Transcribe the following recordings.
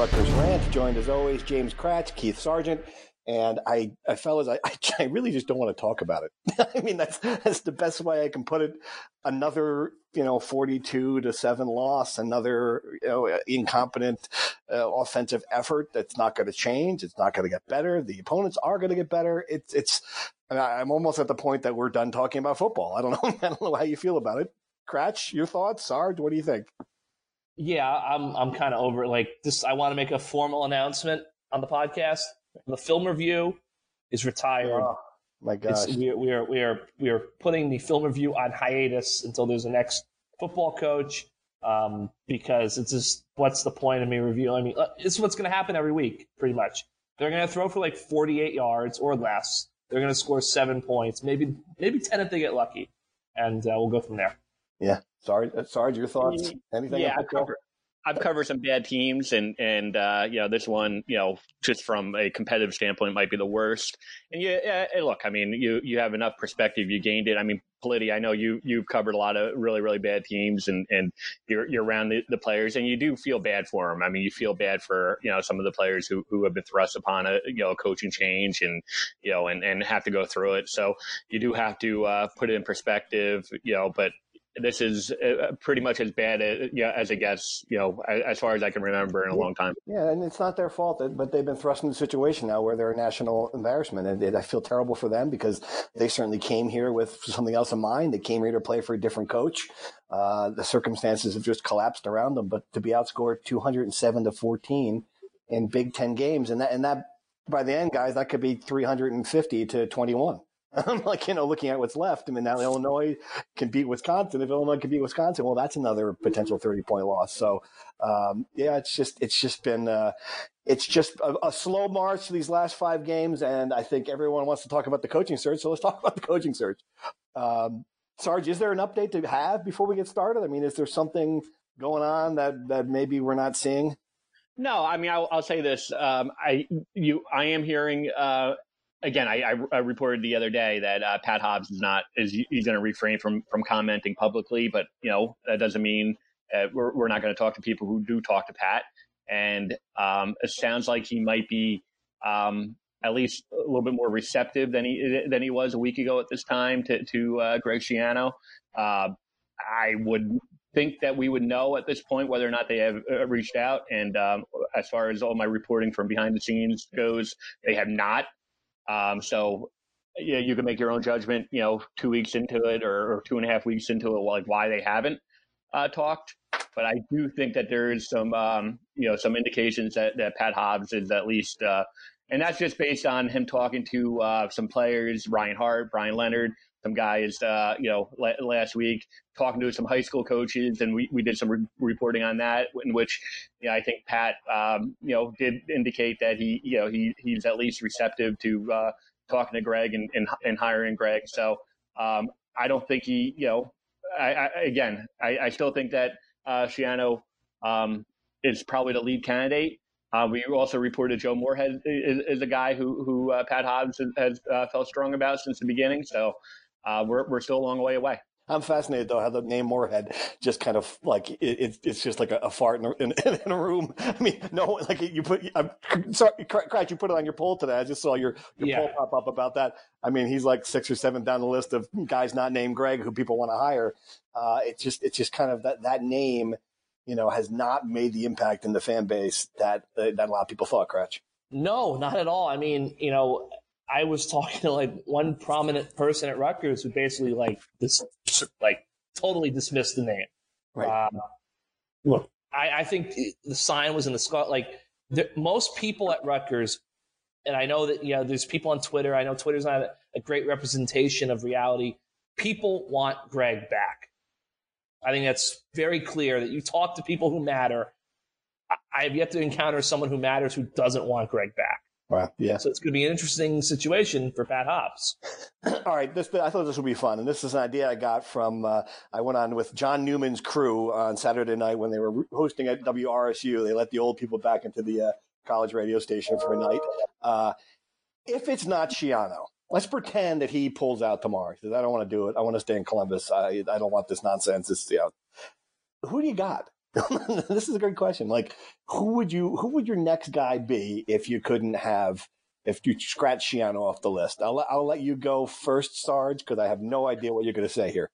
Rutgers Rant, joined as always James Kratch, Keith Sargeant, and I, I fellas, I, I really just don't want to talk about it. I mean, that's that's the best way I can put it. Another, you know, forty-two to seven loss, another you know, incompetent uh, offensive effort that's not going to change. It's not going to get better. The opponents are going to get better. It's it's. I'm almost at the point that we're done talking about football. I don't know. I don't know how you feel about it. Kratch, your thoughts? Sarge, what do you think? Yeah, I'm I'm kind of over it. Like this, I want to make a formal announcement on the podcast. The film review is retired. Oh, my gosh, we are, we are we are we are putting the film review on hiatus until there's a next football coach. Um, because it's just what's the point of me reviewing? I mean, this is what's going to happen every week, pretty much. They're going to throw for like 48 yards or less. They're going to score seven points, maybe maybe 10 if they get lucky, and uh, we'll go from there. Yeah. Sarge, uh, Sarge, your thoughts? Anything? Yeah, I've covered, I've covered some bad teams, and and uh, you know this one, you know, just from a competitive standpoint, might be the worst. And yeah, look, I mean, you you have enough perspective. You gained it. I mean, Politi, I know you you've covered a lot of really really bad teams, and and you're you're around the, the players, and you do feel bad for them. I mean, you feel bad for you know some of the players who who have been thrust upon a you know a coaching change, and you know and and have to go through it. So you do have to uh, put it in perspective, you know, but this is uh, pretty much as bad as, yeah, as it gets, you know, as far as I can remember in a long time. Yeah, and it's not their fault, that, but they've been thrust into a situation now where they're a national embarrassment. And, and I feel terrible for them because they certainly came here with something else in mind. They came here to play for a different coach. Uh, the circumstances have just collapsed around them, but to be outscored 207 to 14 in Big Ten games, and that, and that, by the end, guys, that could be 350 to 21. I'm like, you know, looking at what's left. I mean, now Illinois can beat Wisconsin. If Illinois can beat Wisconsin, well, that's another potential 30 point loss. So, um, yeah, it's just, it's just been, uh, it's just a, a, slow march these last five games. And I think everyone wants to talk about the coaching search. So let's talk about the coaching search. Um, Sarge, is there an update to have before we get started? I mean, is there something going on that, that maybe we're not seeing? No, I mean, I'll, I'll say this. Um, I you, I am hearing uh, again, I, I, I, reported the other day that uh, Pat Hobbs is not is he's going to refrain from from commenting publicly, but you know that doesn't mean uh, we're we're not going to talk to people who do talk to Pat. And um, it sounds like he might be um, at least a little bit more receptive than he than he was a week ago at this time to to uh, Greg Schiano. Uh, I would think that we would know at this point whether or not they have uh, reached out. And um, as far as all my reporting from behind the scenes goes, they have not. Um, so yeah, you can make your own judgment, you know, two weeks into it or, or two and a half weeks into it, like why they haven't uh, talked. But I do think that there is some, um, you know, some indications that, that Pat Hobbs is at least, uh, and that's just based on him talking to uh, some players, Ryan Hart, Brian Leonard, some guys, uh, you know, last week talking to some high school coaches, and we, we did some re- reporting on that, in which you know, I think Pat, um, you know, did indicate that he, you know, he he's at least receptive to uh, talking to Greg and, and, and hiring Greg. So um, I don't think he, you know, I, I again, I, I, still think that uh, Schiano um, is probably the lead candidate. Uh, we also reported Joe Moorhead is, is a guy who who uh, Pat Hobbs has, has uh, felt strong about since the beginning. So uh, we're we're still a long way away. I'm fascinated though how the name Moorhead just kind of like it, it's just like a, a fart in a, in, in, a room. I mean, no, like you put. I'm sorry, Craig, you put it on your poll today. I just saw your, your yeah. poll pop up about that. I mean, he's like six or seven down the list of guys not named Greg who people want to hire. Uh, it's just it's just kind of that that name, you know, has not made the impact in the fan base that uh, that a lot of people thought. Kratch. No, not at all. I mean, you know, I was talking to like one prominent person at Rutgers who basically like this, like totally dismissed the name. Right. Uh, look, I, I, think the sign was in the skull. Like the, most people at Rutgers, and I know that, you know, there's people on Twitter. I know Twitter's not a, a great representation of reality. People want Greg back. I think that's very clear that you talk to people who matter. I, I have yet to encounter someone who matters who doesn't want Greg back. Wow. Yeah. So it's going to be an interesting situation for Pat Hobbs. All right. This, I thought this would be fun. And this is an idea I got from, uh, I went on with John Newman's crew on Saturday night when they were hosting at WRSU. They let the old people back into the uh, college radio station for a night. Uh, if it's not Schiano, let's pretend that he pulls out tomorrow. He says, I don't want to do it. I want to stay in Columbus. I, I don't want this nonsense. It's, you know, who do you got? this is a great question. Like, who would you, who would your next guy be if you couldn't have, if you scratch Schiano off the list? I'll, I'll let you go first, Sarge, because I have no idea what you're going to say here.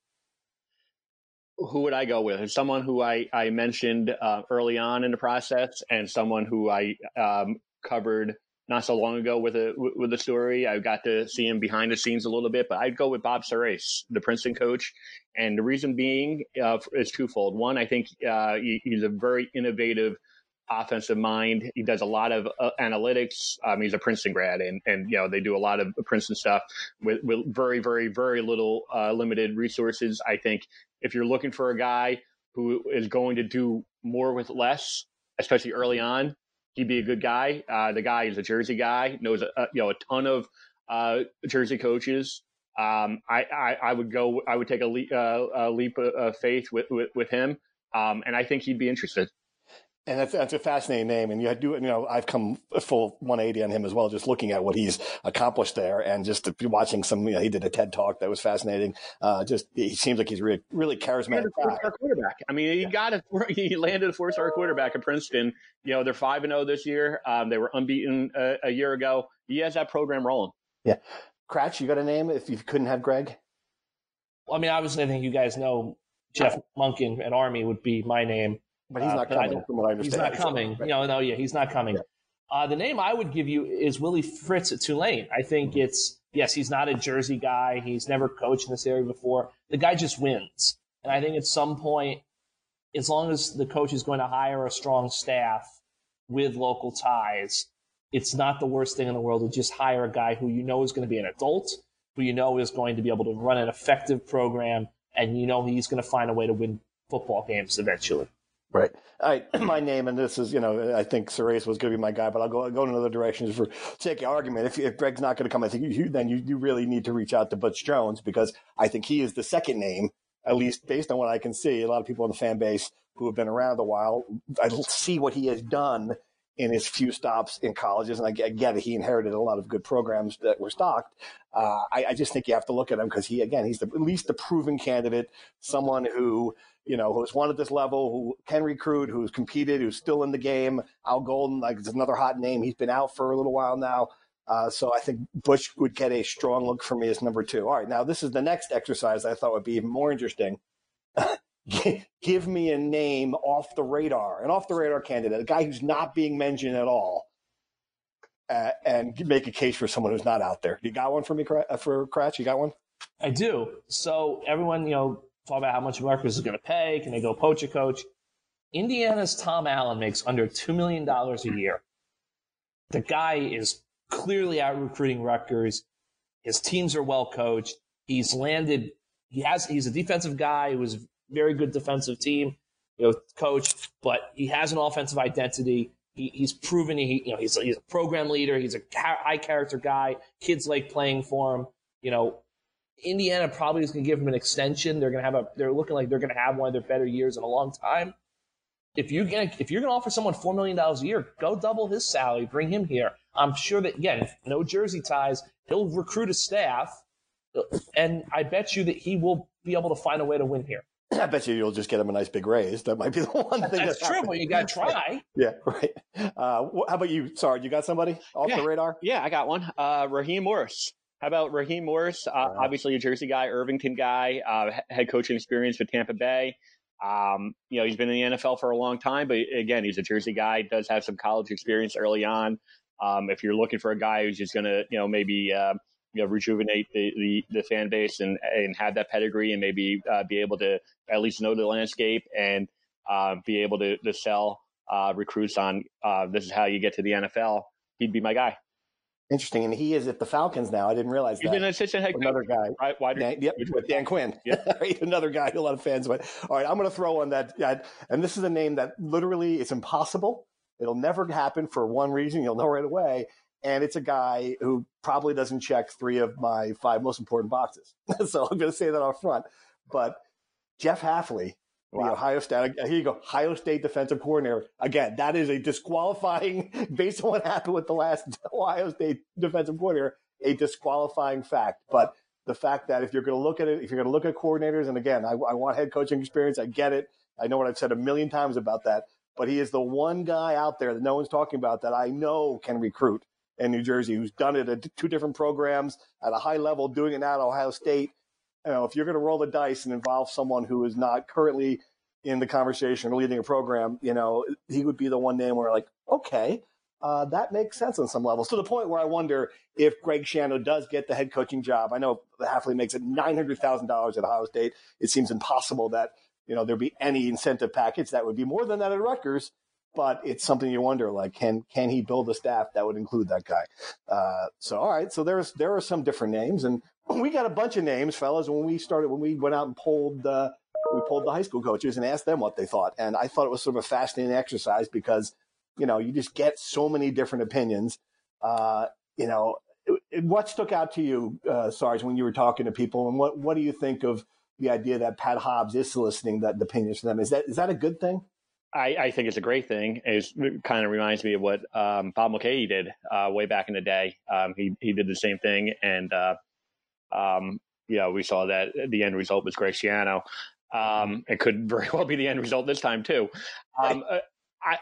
Who would I go with? Someone who I, I mentioned uh, early on in the process and someone who I um, covered not so long ago with a with a story. I got to see him behind the scenes a little bit, but I'd go with Bob Surace, the Princeton coach, and the reason being uh, is twofold. One, I think uh, he, he's a very innovative offensive mind. He does a lot of uh, analytics. Um, he's a Princeton grad, and and you know they do a lot of Princeton stuff with, with very very very little uh, limited resources. I think if you're looking for a guy who is going to do more with less, especially early on, he'd be a good guy. Uh, the guy is a Jersey guy, knows a, a you know a ton of uh, Jersey coaches. Um, I, I, I would go. I would take a leap, uh, a leap of faith with with, with him, um, and I think he'd be interested. And that's, that's a fascinating name. And you do, you know, I've come full 180 on him as well, just looking at what he's accomplished there and just watching some, you know, he did a TED talk that was fascinating. Uh, just, he seems like he's really, really charismatic. quarterback. I mean, he yeah. got a, he landed a four star quarterback at Princeton. You know, they're 5 and 0 this year. Um, they were unbeaten a, a, year ago. He has that program rolling. Yeah. Kratch, you got a name if you couldn't have Greg? Well, I mean, obviously, I think you guys know Jeff Monken at Army would be my name. But he's not uh, coming, from what I understand. He's not coming. Right. Know, no, yeah, he's not coming. Yeah. Uh, the name I would give you is Willie Fritz at Tulane. I think it's yes, he's not a Jersey guy. He's never coached in this area before. The guy just wins, and I think at some point, as long as the coach is going to hire a strong staff with local ties, it's not the worst thing in the world to just hire a guy who you know is going to be an adult, who you know is going to be able to run an effective program, and you know he's going to find a way to win football games eventually. Right. I, my name, and this is, you know, I think Surace was going to be my guy, but I'll go, I'll go in another direction for sake of argument. If, if Greg's not going to come, I think you, then you, you really need to reach out to Butch Jones because I think he is the second name, at least based on what I can see. A lot of people in the fan base who have been around a while, I see what he has done in his few stops in colleges, and I get it. He inherited a lot of good programs that were stocked. Uh, I, I, just think you have to look at him because he, again, he's the, at least the proven candidate, someone who you know, who's won at this level, who can recruit, who's competed, who's still in the game. Al Golden, like, is another hot name. He's been out for a little while now. Uh, so I think Butch would get a strong look for me as number two. All right, now this is the next exercise I thought would be even more interesting. Give me a name off the radar, an off the radar candidate, a guy who's not being mentioned at all, uh, and make a case for someone who's not out there. You got one for me, uh, for Kratch? You got one? I do. So everyone, you know, talk about how much Rutgers is going to pay. Can they go poach a coach? Indiana's Tom Allen makes under $2 million a year. The guy is clearly out recruiting Rutgers. His teams are well coached. He's landed, he has, he's a defensive guy who was very good defensive team, you know, coach, but he has an offensive identity. He, he's proven he, you know, he's, he's a program leader. He's a high character guy. Kids like playing for him. You know, Indiana probably is going to give him an extension. They're going to have a. They're looking like they're going to have one of their better years in a long time. If you're going to if you're going to offer someone four million dollars a year, go double his salary. Bring him here. I'm sure that again, no jersey ties. He'll recruit a staff, and I bet you that he will be able to find a way to win here. I bet you you'll just get him a nice big raise. That might be the one thing. That's, that's true, but you got to try. yeah, right. Uh, how about you? Sorry, you got somebody off yeah. the radar? Yeah, I got one. Uh, Raheem Morris. How about Raheem Morris? Uh, Obviously, a Jersey guy, Irvington guy, uh, head coaching experience with Tampa Bay. Um, you know, he's been in the NFL for a long time, but again, he's a Jersey guy. Does have some college experience early on. Um, if you're looking for a guy who's just going to, you know, maybe uh, you know rejuvenate the, the, the fan base and and have that pedigree and maybe uh, be able to at least know the landscape and uh, be able to to sell uh, recruits on this is how you get to the NFL. He'd be my guy. Interesting, and he is at the Falcons now. I didn't realize He's that. been an assistant head coach. Another guy, right? Wide, Dan, yep, with Dan Quinn. Yep. another guy a lot of fans went. All right, I'm going to throw on that. And this is a name that literally it's impossible. It'll never happen for one reason. You'll know right away. And it's a guy who probably doesn't check three of my five most important boxes. so I'm going to say that up front. But Jeff Hafley Wow. The Ohio State, uh, here you go, Ohio State defensive coordinator. Again, that is a disqualifying, based on what happened with the last Ohio State defensive coordinator, a disqualifying fact. But the fact that if you're going to look at it, if you're going to look at coordinators, and again, I, I want head coaching experience, I get it. I know what I've said a million times about that, but he is the one guy out there that no one's talking about that I know can recruit in New Jersey who's done it at two different programs at a high level, doing it at Ohio State. You know, if you're going to roll the dice and involve someone who is not currently in the conversation or leading a program, you know, he would be the one name where like, okay, uh, that makes sense on some levels to the point where I wonder if Greg Schiano does get the head coaching job. I know Hafley makes it $900,000 at Ohio State. It seems impossible that, you know, there'd be any incentive package that would be more than that at Rutgers, but it's something you wonder, like, can, can he build a staff that would include that guy? Uh, so, all right. So there's, there are some different names and we got a bunch of names, fellas, when we started, when we went out and polled, uh, we pulled the high school coaches and asked them what they thought. And I thought it was sort of a fascinating exercise because you know, you just get so many different opinions. Uh, you know, what stuck out to you, uh, Sarge, when you were talking to people, and what what do you think of the idea that Pat Hobbs is soliciting that the opinions from them? Is that is that a good thing? I, I think it's a great thing. It's, it kind of reminds me of what um, Bob Mulcahy did uh, way back in the day. Um, he he did the same thing, and uh, um, yeah, we saw that the end result was Greg Schiano. Um, it could very well be the end result this time too. Um, uh,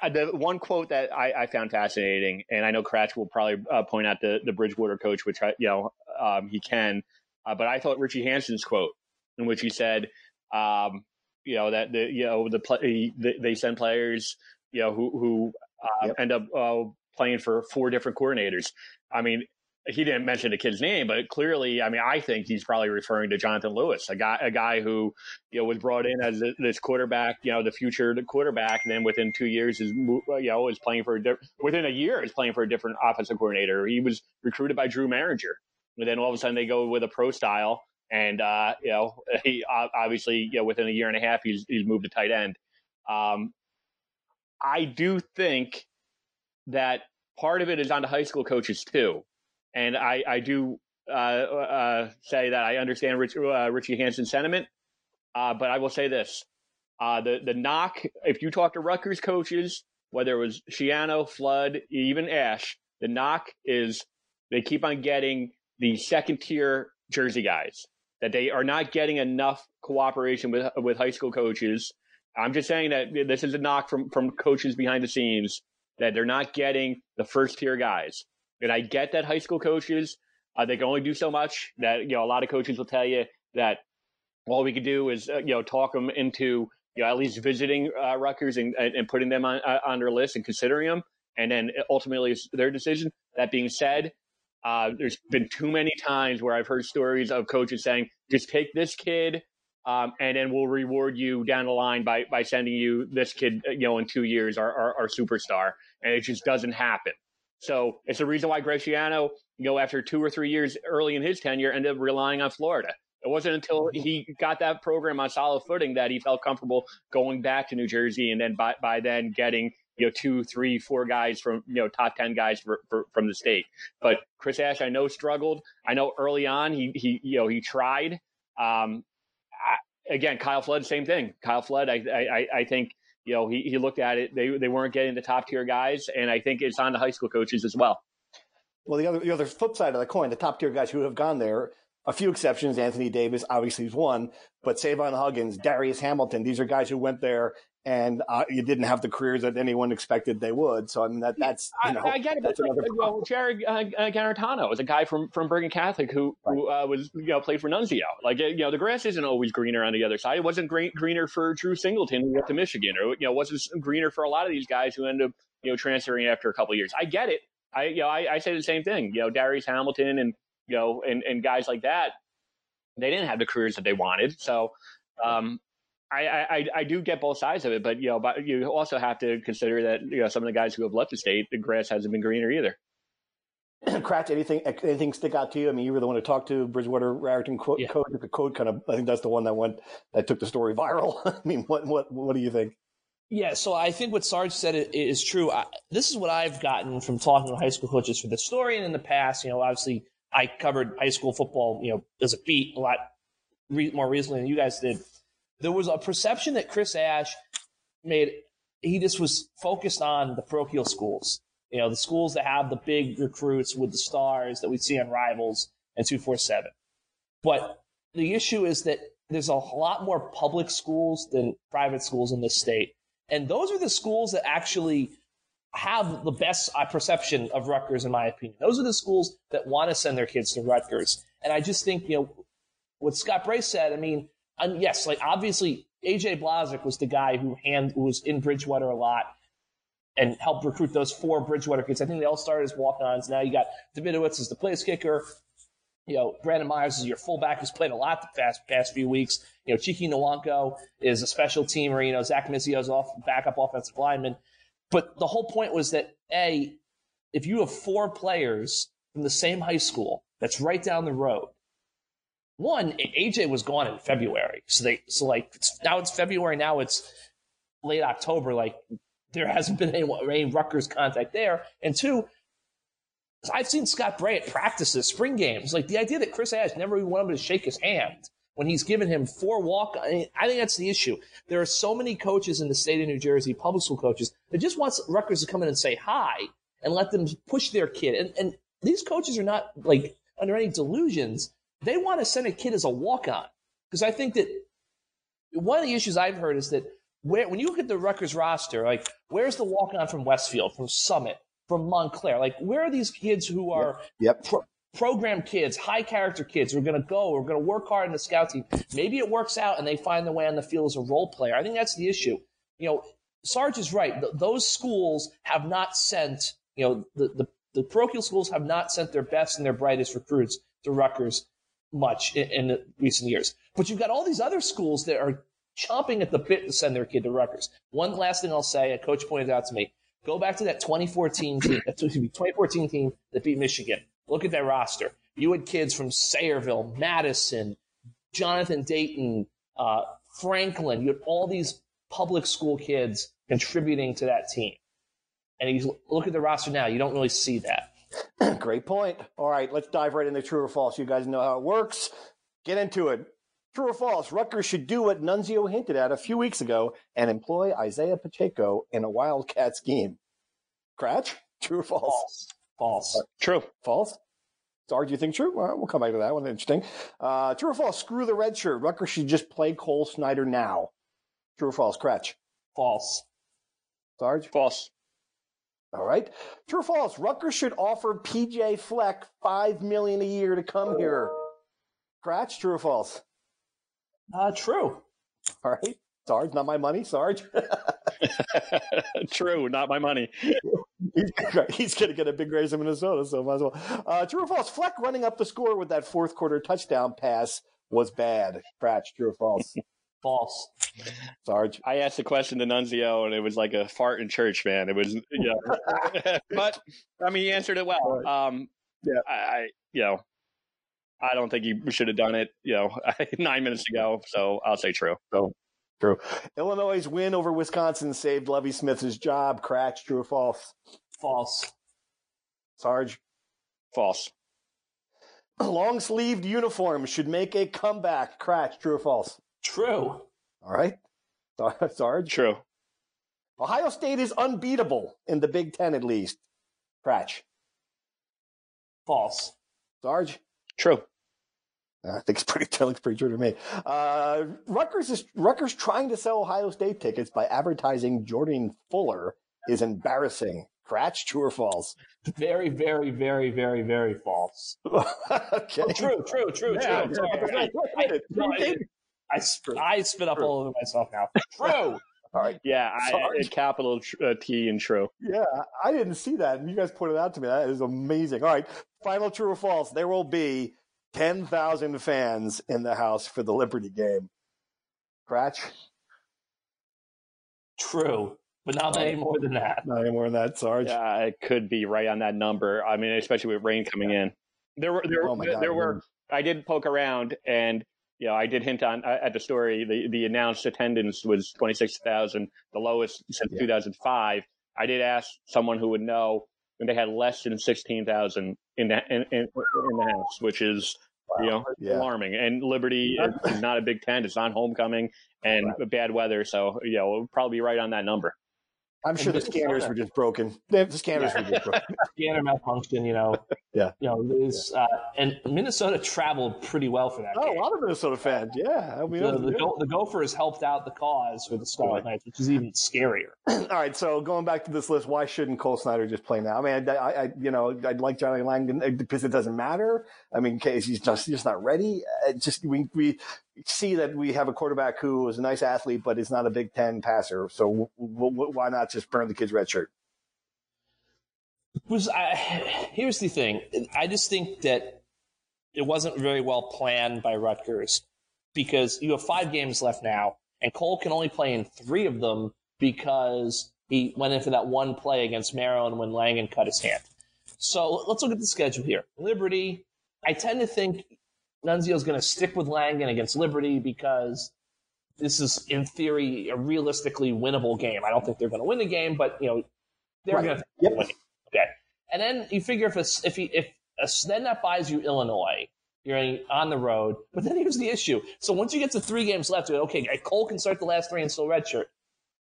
I, the one quote that I, I, found fascinating, and I know Kratch will probably uh, point out the, the Bridgewater coach, which I, you know um, he can, uh, but I thought Richie Hanson's quote, in which he said, um, you know that the you know the, play, the they send players, you know who who uh, yep. end up uh, playing for four different coordinators. I mean, he didn't mention the kid's name, but clearly, I mean, I think he's probably referring to Jonathan Lewis, a guy, a guy who, you know, was brought in as this quarterback, you know, the future quarterback, and then within two years is, you know, is playing for a different, within a year is playing for a different offensive coordinator. He was recruited by Drew Mehringer, and then all of a sudden they go with a pro style, and uh, you know, he obviously, you know, within a year and a half, he's he's moved to tight end. Um, I do think that part of it is on the high school coaches too and I, I do uh, uh, say that I understand Rich, uh, Richie Hanson's sentiment, uh, but I will say this: uh, the the knock. If you talk to Rutgers coaches, whether it was Schiano, Flood, even Ash, the knock is they keep on getting the second tier Jersey guys. That they are not getting enough cooperation with with high school coaches. I'm just saying that this is a knock from from coaches behind the scenes that they're not getting the first tier guys. And I get that high school coaches, uh, they can only do so much. That, you know, a lot of coaches will tell you that all we could do is, uh, you know, talk them into, you know, at least visiting uh, Rutgers and, and putting them on, uh, on their list and considering them. And then ultimately it's their decision. That being said, uh, there's been too many times where I've heard stories of coaches saying, just take this kid um, and then we'll reward you down the line by, by sending you this kid, uh, you know, in two years, our, our, our superstar. And it just doesn't happen. So it's the reason why Greg Schiano, you know, after two or three years early in his tenure, ended up relying on Florida. It wasn't until he got that program on solid footing that he felt comfortable going back to New Jersey, and then by, by then getting you know two, three, four guys from you know top ten guys for, for, from the state. But Chris Ash, I know struggled. I know early on he he you know he tried. Um, I, again, Kyle Flood, same thing. Kyle Flood, I I, I think you know, he, he looked at it. They, they weren't getting the top tier guys. And I think it's on the high school coaches as well. Well, the other, the other flip side of the coin, the top tier guys who have gone there, a few exceptions. Anthony Davis obviously is one, but Savon Huggins, Darius Hamilton, these are guys who went there and uh, you didn't have the careers that anyone expected they would. So I mean that that's you know I, I get it. That's another well, Jarrett uh, uh, Guarantano is a guy from from Bergen Catholic who right. who uh, was you know played for Nunzio. Like you know the grass isn't always greener on the other side. It wasn't green, greener for Drew Singleton who went to Michigan, or you know wasn't greener for a lot of these guys who end up you know transferring after a couple years. I get it. I you know I, I say the same thing. You know Darius Hamilton and you know and and guys like that. They didn't have the careers that they wanted. So um, I, I, I do get both sides of it, but you know, but you also have to consider that you know some of the guys who have left the state, the grass hasn't been greener either. Kratch, anything anything stick out to you? I mean, you were the one to talk to Bridgewater Raritan quote, yeah. code. The code kind of, I think that's the one that went that took the story viral. I mean, what what what do you think? Yeah, so I think what Sarge said is true. I, this is what I've gotten from talking to high school coaches for the story, and in the past, you know, obviously I covered high school football, you know, as a beat a lot re- more recently than you guys did there was a perception that Chris Ash made. He just was focused on the parochial schools, you know, the schools that have the big recruits with the stars that we see on Rivals and 247. But the issue is that there's a lot more public schools than private schools in this state. And those are the schools that actually have the best uh, perception of Rutgers, in my opinion. Those are the schools that want to send their kids to Rutgers. And I just think, you know, what Scott Bray said, I mean, and yes, like obviously AJ Blazek was the guy who hand who was in Bridgewater a lot and helped recruit those four Bridgewater kids. I think they all started as walk-ons. Now you got Davidovicz as the place kicker. You know, Brandon Myers is your fullback who's played a lot the past past few weeks. You know, Chiki Nwankwo is a special teamer. You know, Zach Mizzio's off backup offensive lineman. But the whole point was that a, if you have four players from the same high school that's right down the road, one AJ was gone in February, so they so like it's, now it's February. Now it's late October. Like there hasn't been any, any Rutgers contact there. And two, I've seen Scott Bray at practices, spring games. Like the idea that Chris Ash never even wanted to shake his hand when he's given him four walk. I, mean, I think that's the issue. There are so many coaches in the state of New Jersey, public school coaches, that just wants Rutgers to come in and say hi and let them push their kid. And, and these coaches are not like under any delusions. They want to send a kid as a walk on because I think that one of the issues I've heard is that where when you look at the Rutgers roster, like where's the walk on from Westfield, from Summit, from Montclair? Like where are these kids who are yep. yep. Pro- program kids, high character kids who are going to go, who are going to work hard in the scout team. Maybe it works out and they find their way on the field as a role player. I think that's the issue. You know, Sarge is right. Th- those schools have not sent, you know, the, the, the, parochial schools have not sent their best and their brightest recruits to Rutgers much in, in recent years. But you've got all these other schools that are chomping at the bit to send their kid to Rutgers. One last thing I'll say, a coach pointed out to me, go back to that 2014 team, 2014 team that beat Michigan. Look at that roster. You had kids from Sayreville, Madison, Jonathan Dayton, uh, Franklin. You had all these public school kids contributing to that team. And you look at the roster now, you don't really see that. Great point. All right, let's dive right into true or false. You guys know how it works. Get into it. True or false? Rutgers should do what Nunzio hinted at a few weeks ago and employ Isaiah Pacheco in a Wildcat scheme. Kratch? True or false? False. False. True. False. Sarge, do you think true? we'll come back to that one. Interesting. Uh, true or false? Screw the red shirt. Rutgers should just play Cole Snyder now. True or false? Kratch. False. Sarge? False. All right. True or false? Rutgers should offer PJ Fleck five million a year to come here. Kratch. True or false? Uh, true. All right. Sarge, not my money. Sarge. true, not my money. He's going to get a big raise in Minnesota, so might as well. Uh, true or false? Fleck running up the score with that fourth quarter touchdown pass was bad. Kratch, true or false? false. Sarge. I asked the question to Nunzio, and it was like a fart in church, man. It was, yeah. but I mean, he answered it well. Um, yeah, I, you know, I don't think he should have done it, you know, nine minutes ago. So I'll say true. So True. Illinois' win over Wisconsin saved Lovie Smith's job. Kratch, true or false? False. Sarge? False. Long sleeved uniforms should make a comeback. Kratch, true or false? True. All right. Sarge? True. Ohio State is unbeatable in the Big Ten, at least. Kratch. False. Sarge? True. I think it's pretty, that looks pretty true to me. Uh, Rutgers is Rutgers trying to sell Ohio State tickets by advertising Jordan Fuller is embarrassing. Kratch, true or false? Very, very, very, very, very false. okay. Oh, true, true, true, yeah, true. Yeah, I, I, I, I, spit up true. all over myself now. True. All right. Yeah, I, capital uh, T and true. Yeah, I didn't see that, and you guys pointed out to me. That is amazing. All right, final true or false. There will be 10,000 fans in the house for the Liberty game. Kratch? True, but not any more than that. Not any more than that, Sarge. Yeah, it could be right on that number. I mean, especially with rain coming in. There were there, oh there, there were. I did poke around, and you know, I did hint on uh, at the story. The the announced attendance was twenty six thousand, the lowest since yeah. two thousand five. I did ask someone who would know and they had less than 16,000 in the, in, in, in, the house, which is, wow. you know, yeah. alarming. And Liberty is not a big tent. It's not homecoming and right. bad weather. So, you know, we'll probably be right on that number. I'm sure the scanners were just broken. The scanners yeah. were just broken. Scanner malfunction, you know. Yeah. You know, there's, uh, and Minnesota traveled pretty well for that. Oh, game. a lot of Minnesota fans. Yeah. I mean, the, the, Go- the Gophers helped out the cause for the Scarlet Knights, which is even scarier. All right. So going back to this list, why shouldn't Cole Snyder just play now? I mean, I, I you know, I'd like Johnny Langan uh, because it doesn't matter. I mean, case he's just, he's just not ready. It just, we, we see that we have a quarterback who is a nice athlete, but is not a Big Ten passer. So w- w- why not just burn the kid's red shirt? was I, here's the thing. I just think that it wasn't very well planned by Rutgers because you have five games left now, and Cole can only play in three of them because he went in for that one play against Maryland when Langan cut his hand. So let's look at the schedule here. Liberty. I tend to think Nunzio is going to stick with Langan against Liberty because this is, in theory, a realistically winnable game. I don't think they're going to win the game, but you know they're Right. going to Yep. win. it. Okay, and then you figure if it's, if he, if a, then that buys you Illinois, you're on the road. But then here's the issue: so once you get to three games left, you're like, okay, Cole can start the last three and still redshirt.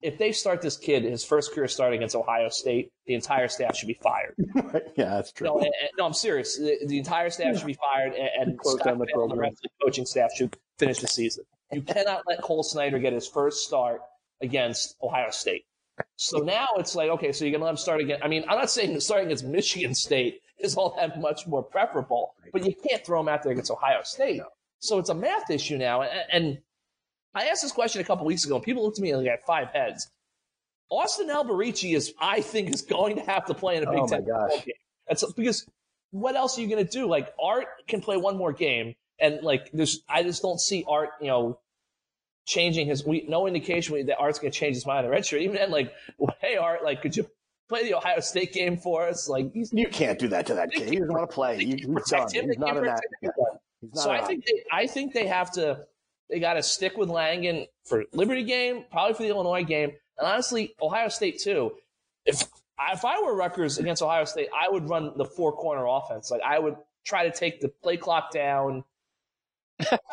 If they start this kid his first career start against Ohio State, the entire staff should be fired. yeah, that's true. No, and- and- no, I'm serious. The, the entire staff should be fired, and, and Scott down the and the program. rest of the coaching staff should finish the season. You cannot let Cole Snyder get his first start against Ohio State. So now it's like, okay, so you're going to let him start again. I mean, I'm not saying starting against Michigan State is all that much more preferable, but you can't throw him out there against Ohio State. So it's a math issue now. And, and I asked this question a couple weeks ago, and people looked at me like I had five heads. Austin Alberici is, I think, is going to have to play in a Big Oh, my Ten gosh. game. That's because what else are you going to do? Like Art can play one more game, and like there's, I just don't see Art, you know, changing his. We no indication that Art's going to change his mind on the redshirt. Even then, like, well, hey Art, like, could you play the Ohio State game for us? Like, he's You can't do that to that kid. He doesn't want to play. can't He's done. protect him. He's not in that. He's not So I think they, I think they have to, they got to stick with Langan for Liberty game, probably for the Illinois game, and honestly, Ohio State too. If if I were Rutgers against Ohio State, I would run the four corner offense. Like I would try to take the play clock down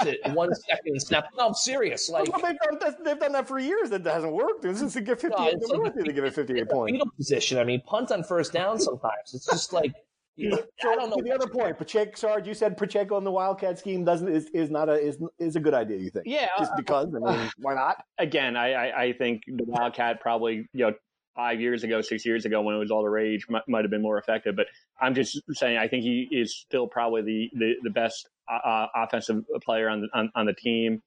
to one second snap. No, I'm serious. Like Well, they've, done that, they've done that for years. That hasn't worked. This is to give 58. No, it's they like- want to give it 58 points. fetal position. I mean, punt on first down. Sometimes it's just like you, I don't know. To the other point, Pacheco, Sarge, you said Pacheco in the Wildcat scheme doesn't is, is not a is is a good idea. You think? Yeah, Just because? I mean, why not? again, I, I, I think the Wildcat probably, you know, five years ago, six years ago, when it was all the rage, might, might have been more effective. But I'm just saying, I think he is still probably the the, the best uh, uh, offensive player on the on, on the team.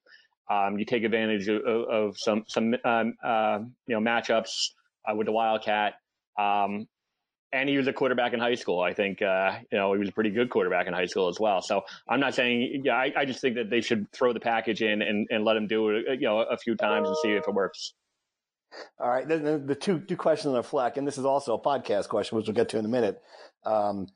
Um, you take advantage of, of, of some some um, uh, you know matchups uh, with the Wildcat. Um, and he was a quarterback in high school. I think uh, you know he was a pretty good quarterback in high school as well. So I'm not saying yeah. I, I just think that they should throw the package in and, and let him do it you know a few times and see if it works. All right. Then the, the two two questions on Fleck, and this is also a podcast question, which we'll get to in a minute. Um,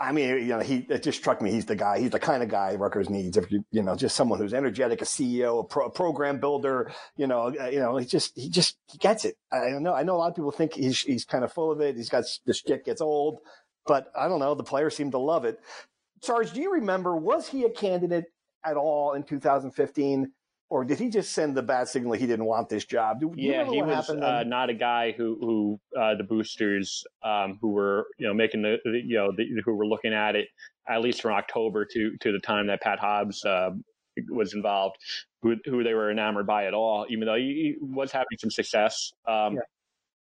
I mean, you know, he it just struck me. He's the guy. He's the kind of guy Rutgers needs. If you you know, just someone who's energetic, a CEO, a, pro, a program builder. You know, uh, you know, he just he just he gets it. I don't know. I know a lot of people think he's he's kind of full of it. He's got the shit gets old, but I don't know. The players seem to love it. Sarge, do you remember? Was he a candidate at all in 2015? Or did he just send the bad signal he didn't want this job? Do, Yeah, he was uh, not a guy who who uh, the boosters um, who were you know making the, the you know the, who were looking at it at least from October to to the time that Pat Hobbs uh, was involved, who who they were enamored by at all. Even though he, he was having some success, um, Yeah.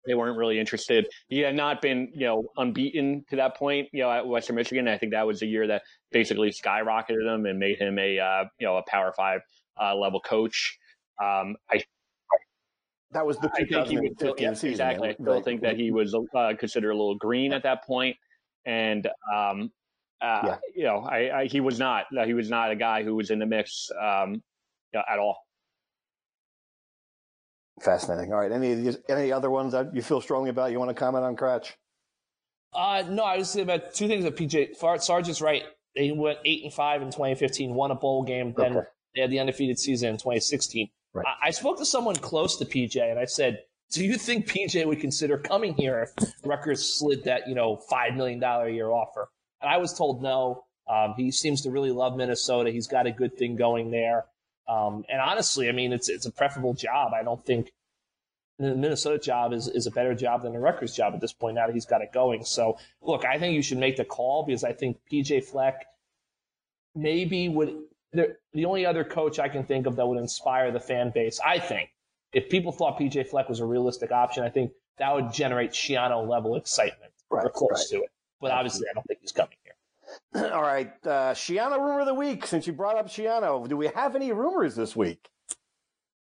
they weren't really interested. He had not been you know unbeaten to that point. You know at Western Michigan, I think that was the year that basically skyrocketed him and made him a uh, you know a Power Five uh, level coach. Um, I That was the I think he was 2015 still, yeah, season. exactly. I still Right. think that he was uh, considered a little green at that point, and um, uh, Yeah. you know, I, I, he was not. uh, He was not a guy who was in the mix um, at all. Fascinating. All right. Any any other ones that you feel strongly about? You want to comment on Kratch? Uh, no, I was saying about two things that PJ Far- Sargeant's right. They went eight and five in 2015, won a bowl game. Then Okay. They had the undefeated season in 2016. Right. I-, I spoke to someone close to PJ, and I said, "Do you think PJ would consider coming here if Rutgers slid that you know five million dollar a year offer?" And I was told no. Um, he seems to really love Minnesota. He's got a good thing going there. Um, and honestly, I mean, it's it's a preferable job. I don't think the Minnesota job is, is a better job than the Rutgers job at this point now that he's got it going. So, look, I think you should make the call because I think PJ Fleck maybe would. The only other coach I can think of that would inspire the fan base, I think, if people thought PJ Fleck was a realistic option, I think that would generate Schiano level excitement right, or close right. to it. But obviously, I don't think he's coming here. All right, uh, Schiano rumor of the week. Since you brought up Schiano, do we have any rumors this week?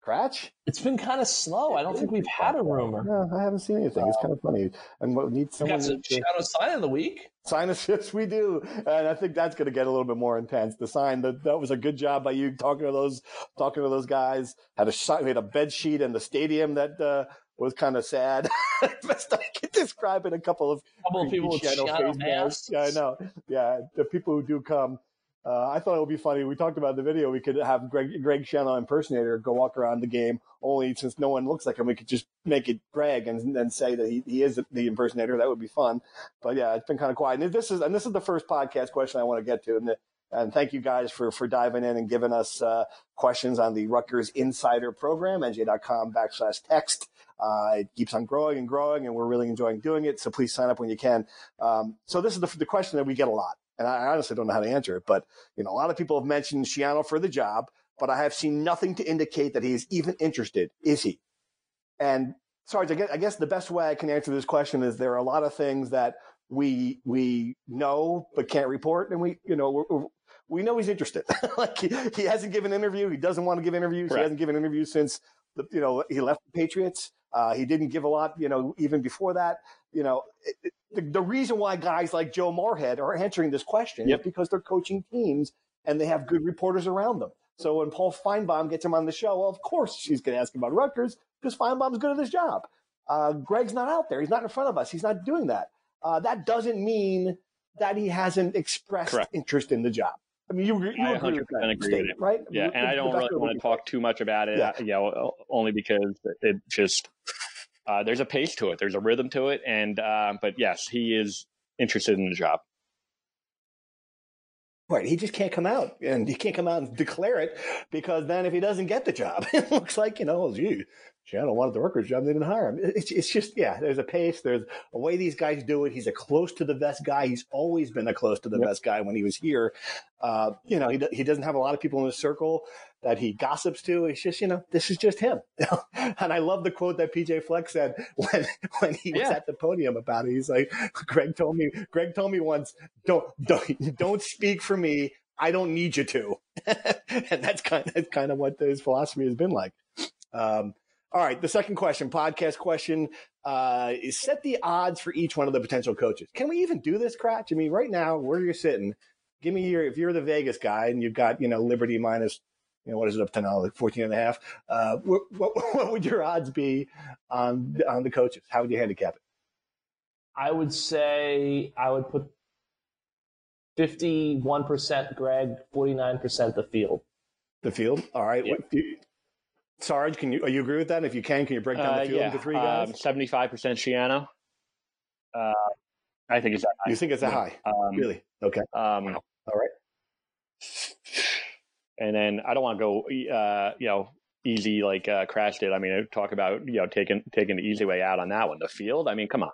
Kratch? It's been kind of slow. I don't think we've had a rumor. No, I haven't seen anything. It's kind of funny. And what needs someone got some to sign of the week. Sign us, yes, we do. And I think that's going to get a little bit more intense. The sign that that was a good job by you talking to those talking to those guys. Had a we had a bed sheet in the stadium that uh, was kind of sad. Best I can describe it. A couple of a couple of people with shadow face masks. Yeah, I know. Yeah, the people who do come uh, I thought it would be funny. We talked about the video. We could have Greg, Greg Schiano impersonator go walk around the game. Only since no one looks like him, we could just make it Greg and then say that he, he is the impersonator. That would be fun. But yeah, it's been kind of quiet. And this is and this is the first podcast question I want to get to. And, the, and thank you guys for for diving in and giving us uh, questions on the Rutgers Insider Program, nj.com backslash text. Uh, it keeps on growing and growing, and we're really enjoying doing it. So please sign up when you can. Um, so this is the, the question that we get a lot and I honestly don't know how to answer it. But you know, a lot of people have mentioned Schiano for the job, but I have seen nothing to indicate that he is even interested. Is he? And Sarge, I guess, I guess the best way I can answer this question is there are a lot of things that we we know but can't report, and we you know we know he's interested. like he, he, hasn't given an interview. He doesn't want to give interviews. Right. He hasn't given interviews since the, you know he left the Patriots. Uh, he didn't give a lot, you know, even before that. You know, it, the, the, reason why guys like Joe Moorhead are answering this question yep. is because they're coaching teams and they have good reporters around them. So when Paul Finebaum gets him on the show, well, of course she's going to ask him about Rutgers because Finebaum's good at his job. Uh, Greg's not out there. He's not in front of us. He's not doing that. Uh, that doesn't mean that he hasn't expressed Correct. interest in the job. I mean, you, you I 100% agree with it, right? Yeah, and I don't really want to talk too much about it, yeah. you know, only because it just uh, there's a pace to it, there's a rhythm to it, and uh, but yes, he is interested in the job. Right, he just can't come out, and he can't come out and declare it because then if he doesn't get the job, it looks like you know, gee, Schiano wanted the Rutgers job, they didn't hire him. It's, it's just yeah, there's a pace, there's a way these guys do it. He's a close to the best guy. He's always been a close to the yep. best guy when he was here. Uh, you know, he he doesn't have a lot of people in his circle that he gossips to. It's just, you know, this is just him. and I love the quote that PJ Fleck said when when he was yeah. at the podium about it. He's like, Greg told me, Greg told me once, don't don't don't speak for me. I don't need you to. and that's kind of that's kind of what his philosophy has been like. Um, all right, the second question, podcast question, uh, is set the odds for each one of the potential coaches. Can we even do this, Kratch? I mean, right now, where you're sitting, give me your, if you're the Vegas guy and you've got, you know, Liberty minus you know, what is it up to now? Like 14 and a half. Uh, what, what, what would your odds be on, on the coaches? How would you handicap it? I would say I would put 51% Greg, 49% the field. The field? All right. Yeah. What, you, Sarge, can you, you agree with that? If you can, can you break down the uh, field yeah. into three guys? Um, 75% Schiano. Uh, I think it's that high. You think it's that high? Um, really? Okay. Um, All right. And then I don't want to go, uh, you know, easy like uh, Crash did. I mean, talk about you know taking taking the easy way out on that one. The field. I mean, come on.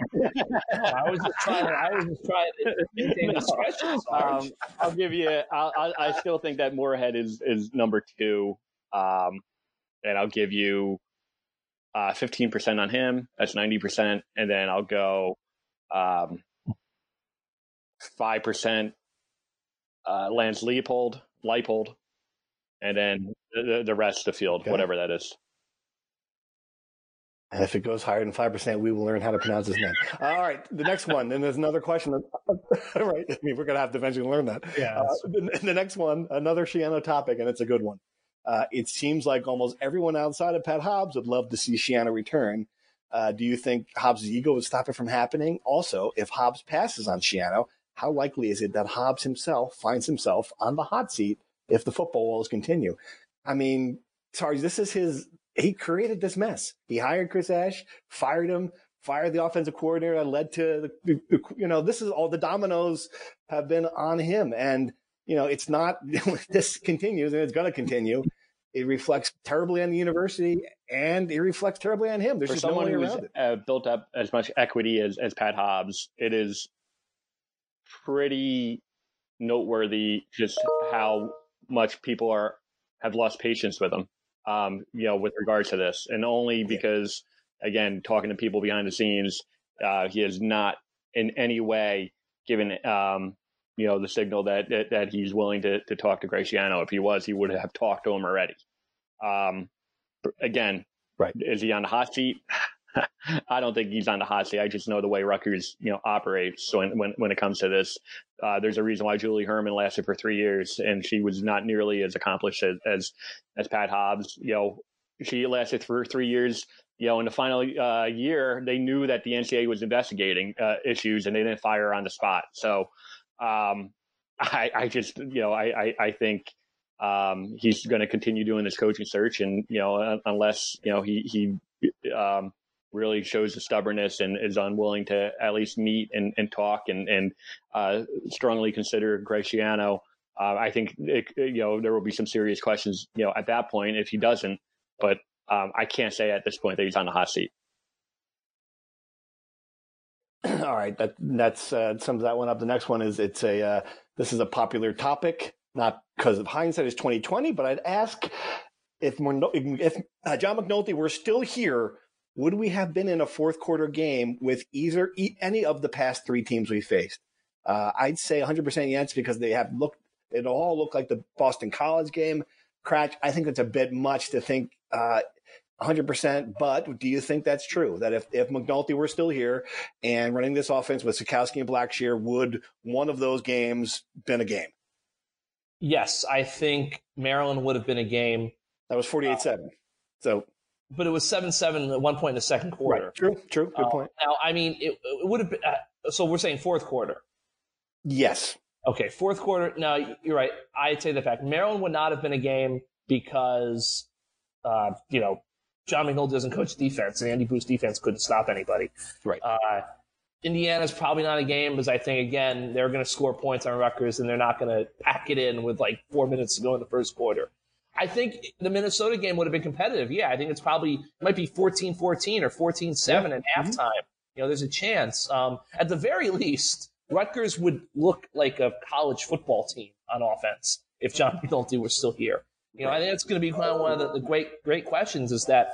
I was just trying. I was just trying to maintain. Um, I'll give you. I'll, I'll, i still think that Moorhead is is number two, um, and I'll give you uh, fifteen uh, percent on him. That's ninety percent, and then I'll go um, five percent. Uh, Lance Leopold, Leipold, and then the, the rest of the field, okay. whatever that is. And if it goes higher than five percent, we will learn how to pronounce his name. All right, the next one. Then there's another question. right, I mean, we're going to have to eventually learn that. Yeah. Uh, the, the, next one, another Schiano topic, and it's a good one. Uh, it seems like almost everyone outside of Pat Hobbs would love to see Schiano return. Uh, do you think Hobbs' ego would stop it from happening? Also, if Hobbs passes on Schiano, how likely is it that Hobbs himself finds himself on the hot seat if the football walls continue? I mean, sorry, this is his, he created this mess. He hired Chris Ash, fired him, fired the offensive coordinator that led to the, the, you know, this is all the dominoes have been on him. And, you know, it's not, this continues and it's going to continue. It reflects terribly on the university and it reflects terribly on him. There's For just no someone way who's uh, built up as much equity as, as Pat Hobbs, it is pretty noteworthy just how much people are have lost patience with him. Um, you know, with regards to this, and only because, again, talking to people behind the scenes, uh, he has not in any way given um, you know the signal that, that that he's willing to to talk to Greg Schiano. If he was, he would have talked to him already. Um, again, Right. Is he on the hot seat? I don't think he's on the hot seat. I just know the way Rutgers, you know, operates. So when when, when it comes to this, uh, there's a reason why Julie Hermann lasted for three years, and she was not nearly as accomplished as as, as Pat Hobbs. You know, she lasted for three years. You know, in the final uh, year, they knew that the NCAA was investigating uh, issues, and they didn't fire her on the spot. So, um, I, I just, you know, I, I, I think um, he's going to continue doing this coaching search, and you know, unless you know he he um, really shows the stubbornness and is unwilling to at least meet and, and talk and and uh, strongly consider Greg Schiano, uh, I think it, you know there will be some serious questions you know at that point if he doesn't. But um, I can't say at this point that he's on the hot seat. All right, that that's uh, sums that one up. The next one is it's a uh, this is a popular topic, not because of hindsight is twenty twenty, but I'd ask if if uh, John McNulty were still here, would we have been in a fourth quarter game with either any of the past three teams we faced? Uh, I'd say 100% yes because they have looked. It all looked like the Boston College game. Kratch, I think it's a bit much to think uh, 100%. But do you think that's true? That if, if McNulty were still here and running this offense with Sitkowski and Blackshear, would one of those games been a game? Yes, I think Maryland would have been a game. That was 48 7. So, but it was 7 7 at one point in the second quarter. Right. True, true. Good uh, point. Now, I mean, it, it would have been. Uh, so we're saying fourth quarter. Yes. Okay, fourth quarter. Now, you're right. I'd say the fact Maryland would not have been a game because, uh, you know, John McNulty doesn't coach defense, and Andy Buh's defense couldn't stop anybody. Right. Uh, Indiana's probably not a game because I think again they're going to score points on Rutgers and they're not going to pack it in with like four minutes to go in the first quarter. I think the Minnesota game would have been competitive. Yeah, I think it's probably it might be 14-14 or 14-7 yeah. at halftime. Mm-hmm. You know, there's a chance. Um, at the very least, Rutgers would look like a college football team on offense if John McNulty was still here. You know, I think that's going to be kind of one of the, the great great questions is that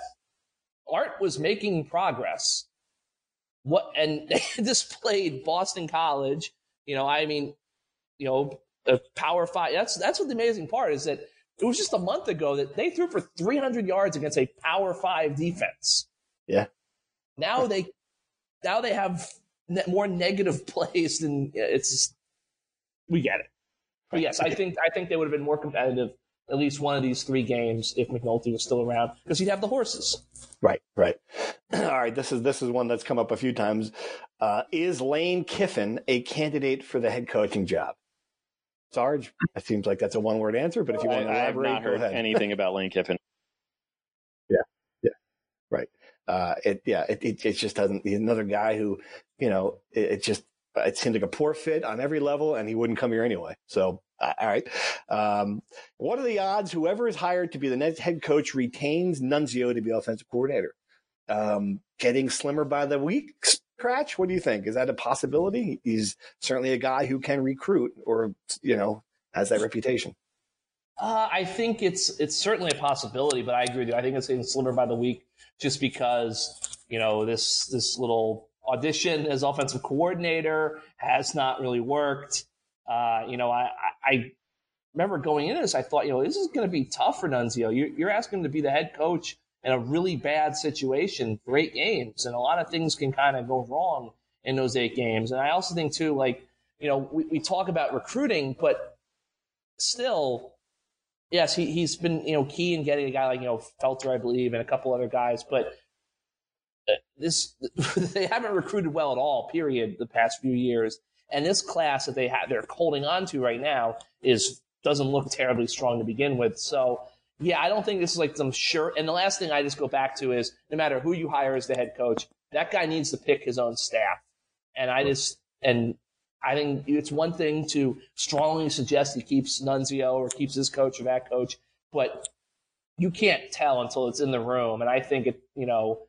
Art was making progress. What and they displayed Boston College. You know, I mean, you know, a Power Five. That's that's what the amazing part is that it was just a month ago that they threw for 300 yards against a Power Five defense. Yeah. Now they now they have more negative plays than it's. Just, we get it. But yes, I think I think they would have been more competitive at least one of these three games if McNulty was still around because he'd have the horses. Right, right. All right, this is this is one that's come up a few times. Uh, is Lane Kiffin a candidate for the head coaching job? Sarge, it seems like that's a one word answer, but if you want to elaborate, I have not heard anything about Lane Kiffin. Yeah, yeah, right. Uh, it yeah, it, it, it just doesn't. He's another guy who, you know, it, it just it seemed like a poor fit on every level, and he wouldn't come here anyway. So all right. Um, what are the odds whoever is hired to be the next head coach retains Nunzio to be offensive coordinator? Um, getting slimmer by the week, Kratch? What do you think? Is that a possibility? He's certainly a guy who can recruit or, you know, has that reputation. Uh, I think it's it's certainly a possibility, but I agree with you. I think it's getting slimmer by the week just because, you know, this this little audition as offensive coordinator has not really worked. Uh, you know, I, I remember going into this, I thought, you know, this is going to be tough for Nunzio. You're, you're asking him to be the head coach in a really bad situation for eight games, and a lot of things can kind of go wrong in those eight games. And I also think too, like, you know, we, we talk about recruiting, but still, yes, he, he's been, you know, key in getting a guy like, you know, Felter, I believe, and a couple other guys, but uh, this, they haven't recruited well at all, period, the past few years. And this class that they have, they're holding on to right now is doesn't look terribly strong to begin with. So yeah, I don't think this is like some sure. And the last thing I just go back to is no matter who you hire as the head coach, that guy needs to pick his own staff. And I just and I think it's one thing to strongly suggest he keeps Nunzio or keeps his coach or that coach, but you can't tell until it's in the room. And I think it, you know,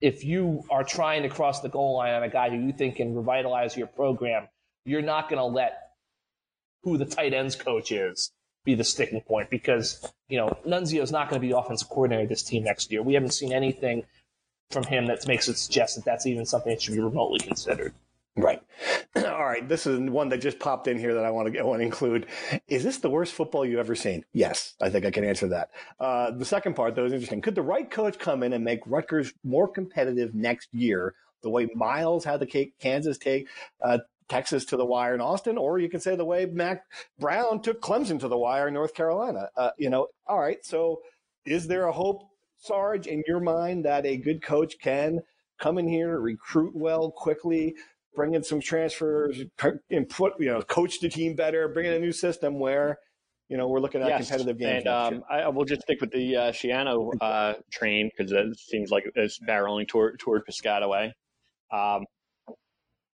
if you are trying to cross the goal line on a guy who you think can revitalize your program, you're not going to let who the tight ends coach is be the sticking point because, you know, Nunzio is not going to be offensive coordinator of this team next year. We haven't seen anything from him that makes it suggest that that's even something that should be remotely considered. Right. All right. This is one that just popped in here that I want to, want include. Is this the worst football you've ever seen? Yes, I think I can answer that. Uh, the second part, though, is interesting. Could the right coach come in and make Rutgers more competitive next year, the way Miles had the Kansas take uh, Texas to the wire in Austin, or you can say the way Mack Brown took Clemson to the wire in North Carolina? Uh, you know, all right. So, is there a hope, Sarge, in your mind that a good coach can come in here, recruit well quickly? Bring in some transfers, and put you know, coach the team better, bring in a new system where you know we're looking at yes. competitive games. And um, I will just stick with the uh, Schiano uh, train because it seems like it's barreling toward toward Piscataway. Um,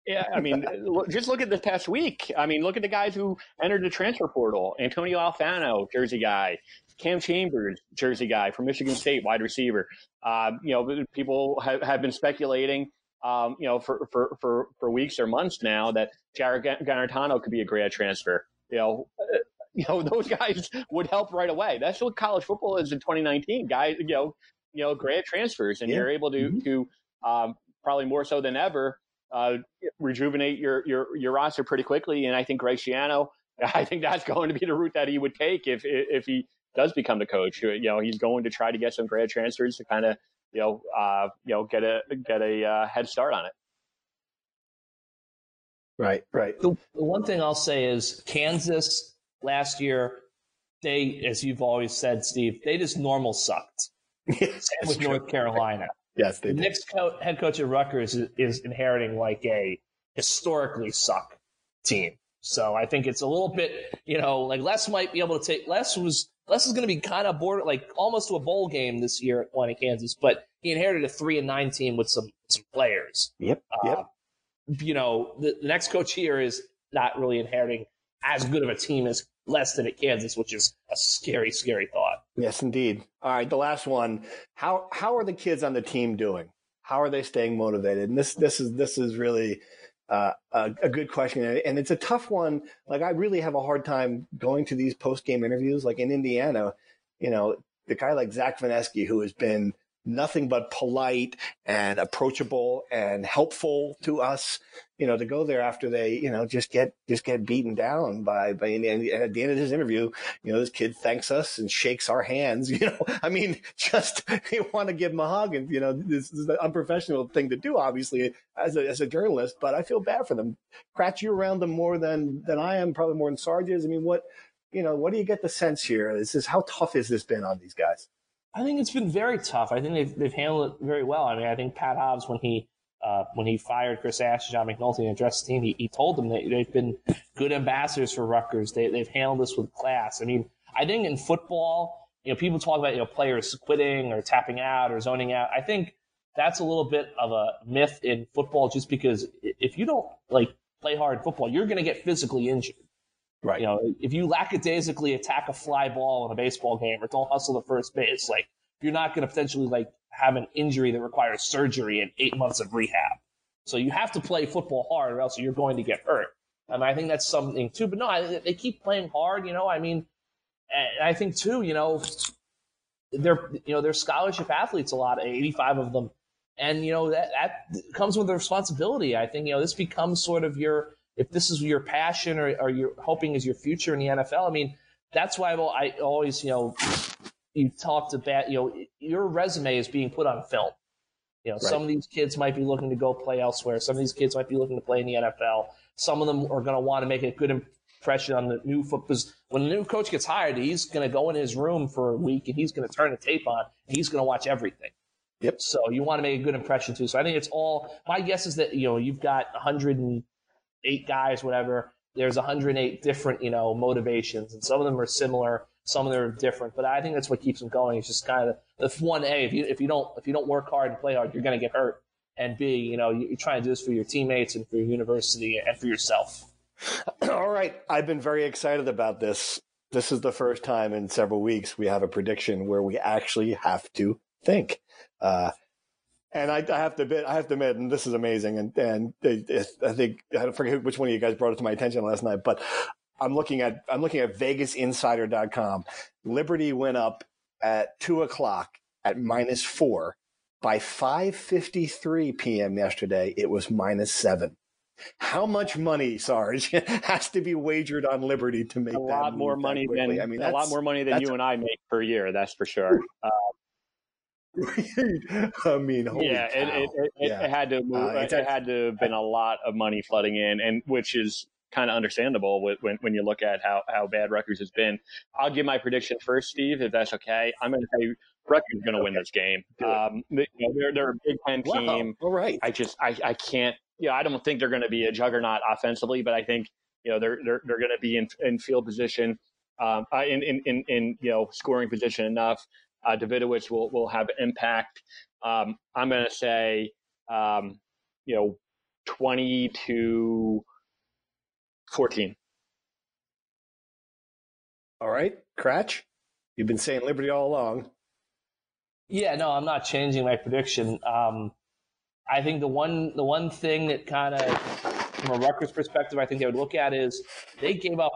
yeah, I mean, just look at this past week. I mean, look at the guys who entered the transfer portal: Antonio Alfano, Jersey guy; Cam Chambers, Jersey guy from Michigan State, wide receiver. Uh, you know, people have, have been speculating um, you know, for, for, for, for weeks or months now that Jarrett Guarantano could be a grad transfer. You know, you know, those guys would help right away. That's what college football is in 2019. Guys, you know, you know, grad transfers, and yeah. you're able to mm-hmm. to um, probably more so than ever uh, rejuvenate your your your roster pretty quickly. And I think Greg Schiano, I think that's going to be the route that he would take if if he does become the coach. You know, he's going to try to get some grad transfers to kind of you know, uh, you know, get a get a uh, head start on it. Right, right. The, the one thing I'll say is Kansas last year, they, as you've always said, Steve, they just normal sucked. yes, with true. North Carolina. Yes, they the did. next co- head coach at Rutgers is, is inheriting like a historically suck team. So I think it's a little bit, you know, like Les might be able to take. Les was Les is going to be kind of bored, like almost to a bowl game this year at one in Kansas, but he inherited a three and nine team with some some players. Yep. Yep. Uh, you know, the, the, next coach here is not really inheriting as good of a team as Les did at Kansas, which is a scary, scary thought. Yes, indeed. All right, the last one. How how are the kids on the team doing? How are they staying motivated? And this this is this is really uh, a, a, good question, and it's a tough one. Like I really have a hard time going to these post game interviews. Like in Indiana, you know, the guy like Zach Vinesky, who has been nothing but polite and approachable and helpful to us, you know, to go there after they, you know, just get, just get beaten down by, by, and at the end of this interview, you know, this kid thanks us and shakes our hands, you know, I mean, just, you want to give him a hug and, you know, this, is an unprofessional thing to do, obviously, as a, as a journalist, but I feel bad for them. Kratch, you around them more than, than I am, probably more than Sarge's. I mean, what, you know, what do you get the sense here? Is this, is how tough has this been on these guys? I think it's been very tough. I think they've they've handled it very well. I mean, I think Pat Hobbs when he uh, when he fired Chris Ash and John McNulty and addressed the team, he, he told them that they've been good ambassadors for Rutgers. They they've handled this with class. I mean, I think in football, you know, people talk about you know players quitting or tapping out or zoning out. I think that's a little bit of a myth in football, just because if you don't like play hard football, you're going to get physically injured. Right. You know, if you lackadaisically attack a fly ball in a baseball game or don't hustle the first base, like you're not going to potentially like have an injury that requires surgery and eight months of rehab. So you have to play football hard, or else you're going to get hurt. And I think that's something too. But no, I, they keep playing hard. You know, I mean, I think too. You know, they're you know they're scholarship athletes. A lot, 85 of them, and you know that that comes with the responsibility. I think you know this becomes sort of your if this is your passion or, or you're hoping is your future in the NFL, I mean, that's why I always, you know, you talked about, you know, your resume is being put on film. You know, right. some of these kids might be looking to go play elsewhere. Some of these kids might be looking to play in the NFL. Some of them are going to want to make a good impression on the new football. Because when the new coach gets hired, he's going to go in his room for a week and he's going to turn the tape on and he's going to watch everything. Yep. So you want to make a good impression too. So I think it's all. My guess is that you know you've got 100 and eight guys, whatever, there's 108 different, you know, motivations, and some of them are similar, some of them are different. But I think that's what keeps them going. It's just kind of the one A. If you if you don't if you don't work hard and play hard, you're going to get hurt. And B, you know, you're trying to do this for your teammates and for your university and for yourself. All right, I've been very excited about this. this is the first time in several weeks we have a prediction where we actually have to think. Uh, and I, I, have to admit, I have to admit, and this is amazing. And and I think I forget which one of you guys brought it to my attention last night, but I'm looking at I'm looking at VegasInsider.com. Liberty went up at two o'clock at minus four. By 5:53 p.m. yesterday, it was minus seven. How much money, Sarge, has to be wagered on Liberty to make that. a lot more money than I mean, a lot more money than you and I make per year. That's for sure. Uh, I mean, yeah, it, it, it, yeah, it, had to move. Uh, it had to have been a lot of money flooding in, and which is kind of understandable when when you look at how how bad Rutgers has been. I'll give my prediction first, Steve, if that's okay. I'm going to say Rutgers is going to okay. win this game. Um, you know, they're they're a Big Ten team. Wow. All right. I just I I can't. Yeah, I don't think they're going to be a juggernaut offensively, but I think you know they're they're they're going to be in in field position. Um, uh, in, in, in, in, you know, scoring position enough uh, Davidovicz will will have impact. Um, I'm going to say, um, you know, 20 to 14. All right, Kratch, you've been saying Liberty all along. Yeah, no, I'm not changing my prediction. Um, I think the one the one thing that kind of, from a Rutgers perspective, I think they would look at is they gave up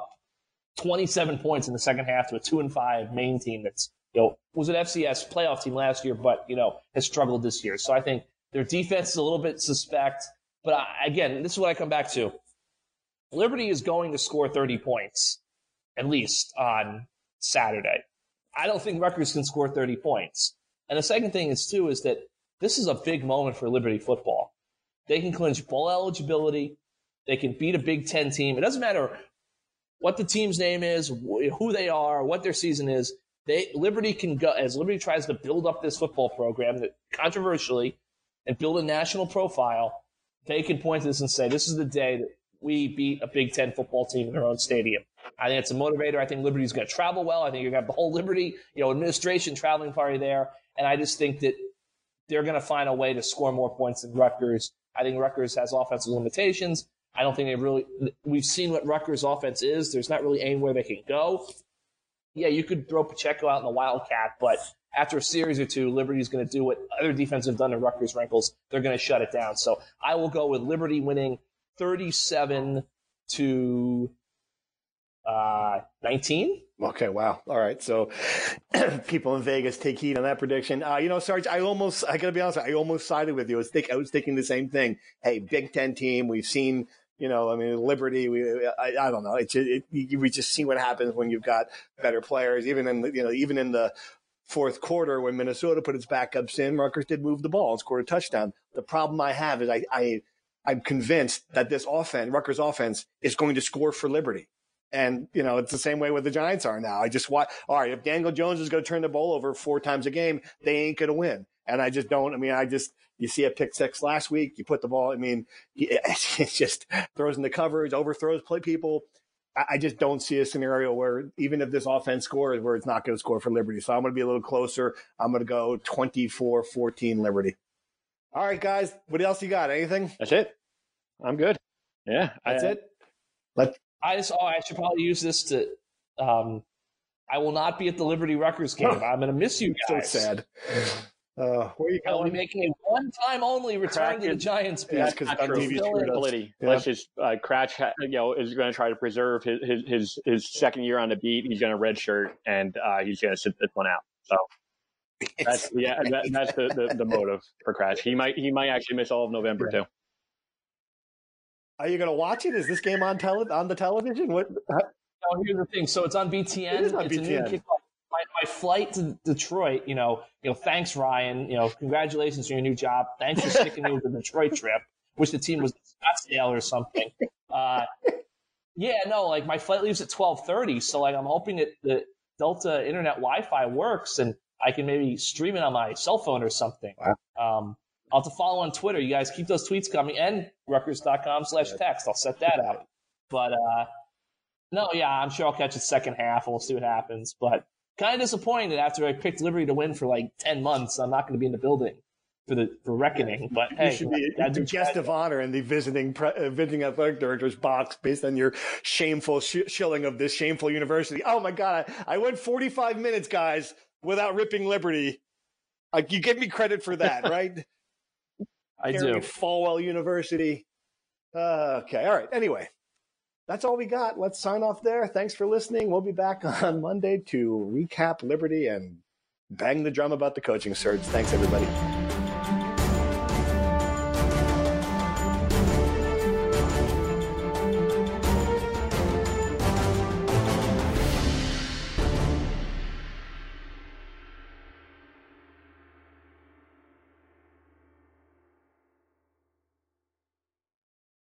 27 points in the second half to a two and five Maine team that's you know, was an FCS playoff team last year, but, you know, has struggled this year. So I think their defense is a little bit suspect. But I, again, this is what I come back to. Liberty is going to score 30 points, at least on Saturday. I don't think Rutgers can score 30 points. And the second thing is, too, is that this is a big moment for Liberty football. They can clinch bowl eligibility. They can beat a Big Ten team. It doesn't matter what the team's name is, who they are, what their season is. They Liberty can go as Liberty tries to build up this football program that controversially and build a national profile. They can point to this and say, "This is the day that we beat a Big Ten football team in their own stadium." I think it's a motivator. I think Liberty's going to travel well. I think you're going to have the whole Liberty, you know, administration traveling party there, and I just think that they're going to find a way to score more points than Rutgers. I think Rutgers has offensive limitations. I don't think they really. We've seen what Rutgers' offense is. There's not really anywhere they can go yeah, you could throw Pacheco out in the Wildcat, but after a series or two, Liberty's going to do what other defenses have done to Rutgers wrinkles. They're going to shut it down. So I will go with Liberty winning 37 to uh, 19. Okay, wow. All right. So people in Vegas take heed on that prediction. Uh, you know, Sarge, I almost, I got to be honest, I almost sided with you. I was, think, I was thinking the same thing. Hey, Big Ten team, we've seen you know, I mean, Liberty. We, I, I don't know. It, it, it, we just see what happens when you've got better players. Even in, the, you know, even in the fourth quarter when Minnesota put its backups in, Rutgers did move the ball and scored a touchdown. The problem I have is I, I, I'm convinced that this offense, Rutgers offense, is going to score for Liberty. And, you know, it's the same way with the Giants are now. I just want, all right, if Daniel Jones is going to turn the ball over four times a game, they ain't going to win. And I just don't, I mean, I just, you see a pick six last week, you put the ball, I mean, it just throws in the coverage, overthrows play people. I just don't see a scenario where even if this offense scores, where it's not going to score for Liberty. So I'm going to be a little closer. I'm going to go 24 14 Liberty. All right, guys. What else you got? Anything? That's it. I'm good. Yeah, that's I, it. Let I just oh, I should probably use this to. Um, I will not be at the Liberty Rutgers game. I'm going to miss you guys. So sad. Uh, where are you going? I'll making a one-time only return to the Giants. Yeah, because on TV yeah. Let's just uh, Kratch, you know, is going to try to preserve his, his his his second year on the beat. He's going to redshirt and uh, he's going to sit this one out. So that's yeah, that, that's the, the, the motive for Kratch. He might he might actually miss all of November yeah. too. Are you going to watch it? Is this game on tele on the television? What? No, here's the thing. So it's on BTN. It is on it's BTN. A new kickoff my, flight to Detroit, you know, you know, thanks Ryan, you know, congratulations on your new job. Thanks for sticking me with the Detroit trip. Wish the team was Scottsdale or something. Uh, yeah, no, like my flight leaves at twelve thirty, so like I'm hoping that the Delta Internet Wi-Fi works and I can maybe stream it on my cell phone or something. Wow. Um, I'll have to follow on Twitter. You guys keep those tweets coming and Rutgers.com slash text. I'll set that out. But uh, no, yeah, I'm sure I'll catch the second half we'll see what happens. But kind of disappointed after I picked Liberty to win for like 10 months. I'm not going to be in the building for the for reckoning. But hey, you should be a guest of honor in the visiting pre, uh, visiting athletic director's box based on your shameful sh- shilling of this shameful university. Oh my god, I, I went 45 minutes, guys, without ripping Liberty. Like you give me credit for that, right? I do. Falwell University. Uh, okay, all right. Anyway, that's all we got. Let's sign off there. Thanks for listening. We'll be back on Monday to recap Liberty and bang the drum about the coaching surge. Thanks, everybody.